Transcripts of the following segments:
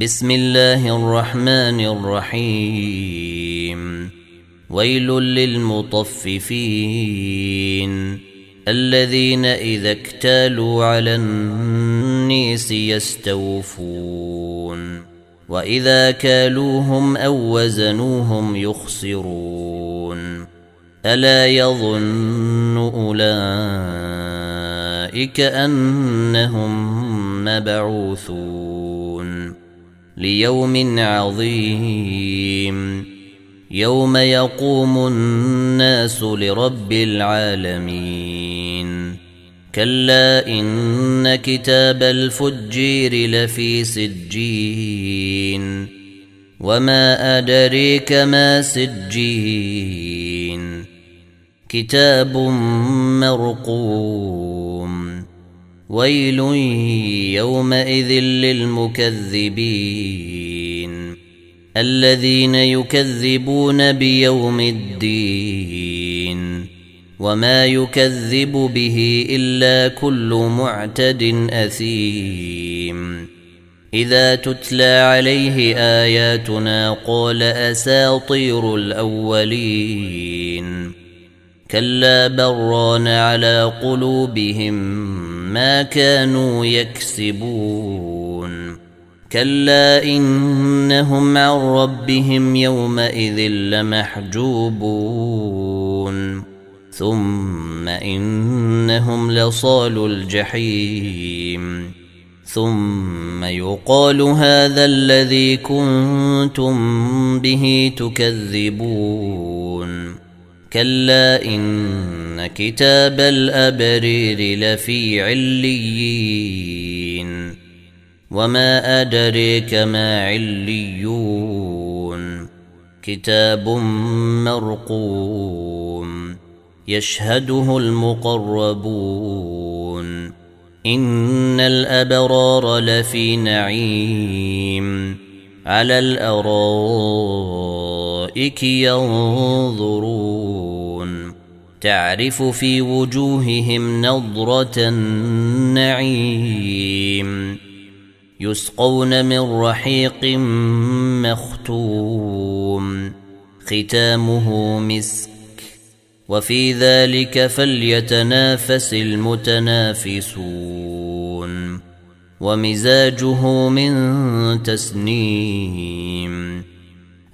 بسم الله الرحمن الرحيم. ويل للمطففين. الذين إذا اكتالوا على النيس يستوفون. وإذا كالوهم أو وزنوهم يخسرون. ألا يظن أولئك أنهم مبعوثون. ليوم عظيم. يوم يقوم الناس لرب العالمين. كلا إن كتاب الفجير لفي سجين. وما أدريك ما سجين. كتاب مرقوم. ويل يومئذ للمكذبين الذين يكذبون بيوم الدين وما يكذب به إلا كل معتد أثيم إذا تتلى عليه آياتنا قال أساطير الأولين كلا بران على قلوبهم ما كانوا يكسبون. كلا إنهم عن ربهم يومئذ لمحجوبون. ثم إنهم لصال الجحيم. ثم يقال هذا الذي كنتم به تكذبون. كلا إن كتاب الأبرير لفي عليين وما أدريك ما عليون كتاب مرقوم يشهده المقربون إن الأبرار لفي نعيم على الارائك ينظرون. تعرف في وجوههم نضره النعيم. يسقون من رحيق مختوم. ختامه مسك. وفي ذلك فليتنافس المتنافسون. ومزاجه من تسنيم.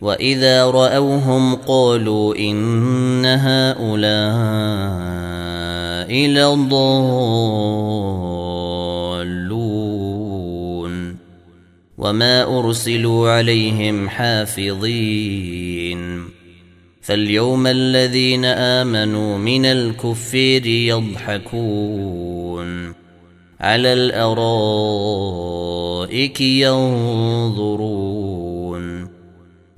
واذا راوهم قالوا ان هؤلاء لضالون وما ارسلوا عليهم حافظين فاليوم الذين امنوا من الكفير يضحكون على الارائك ينظرون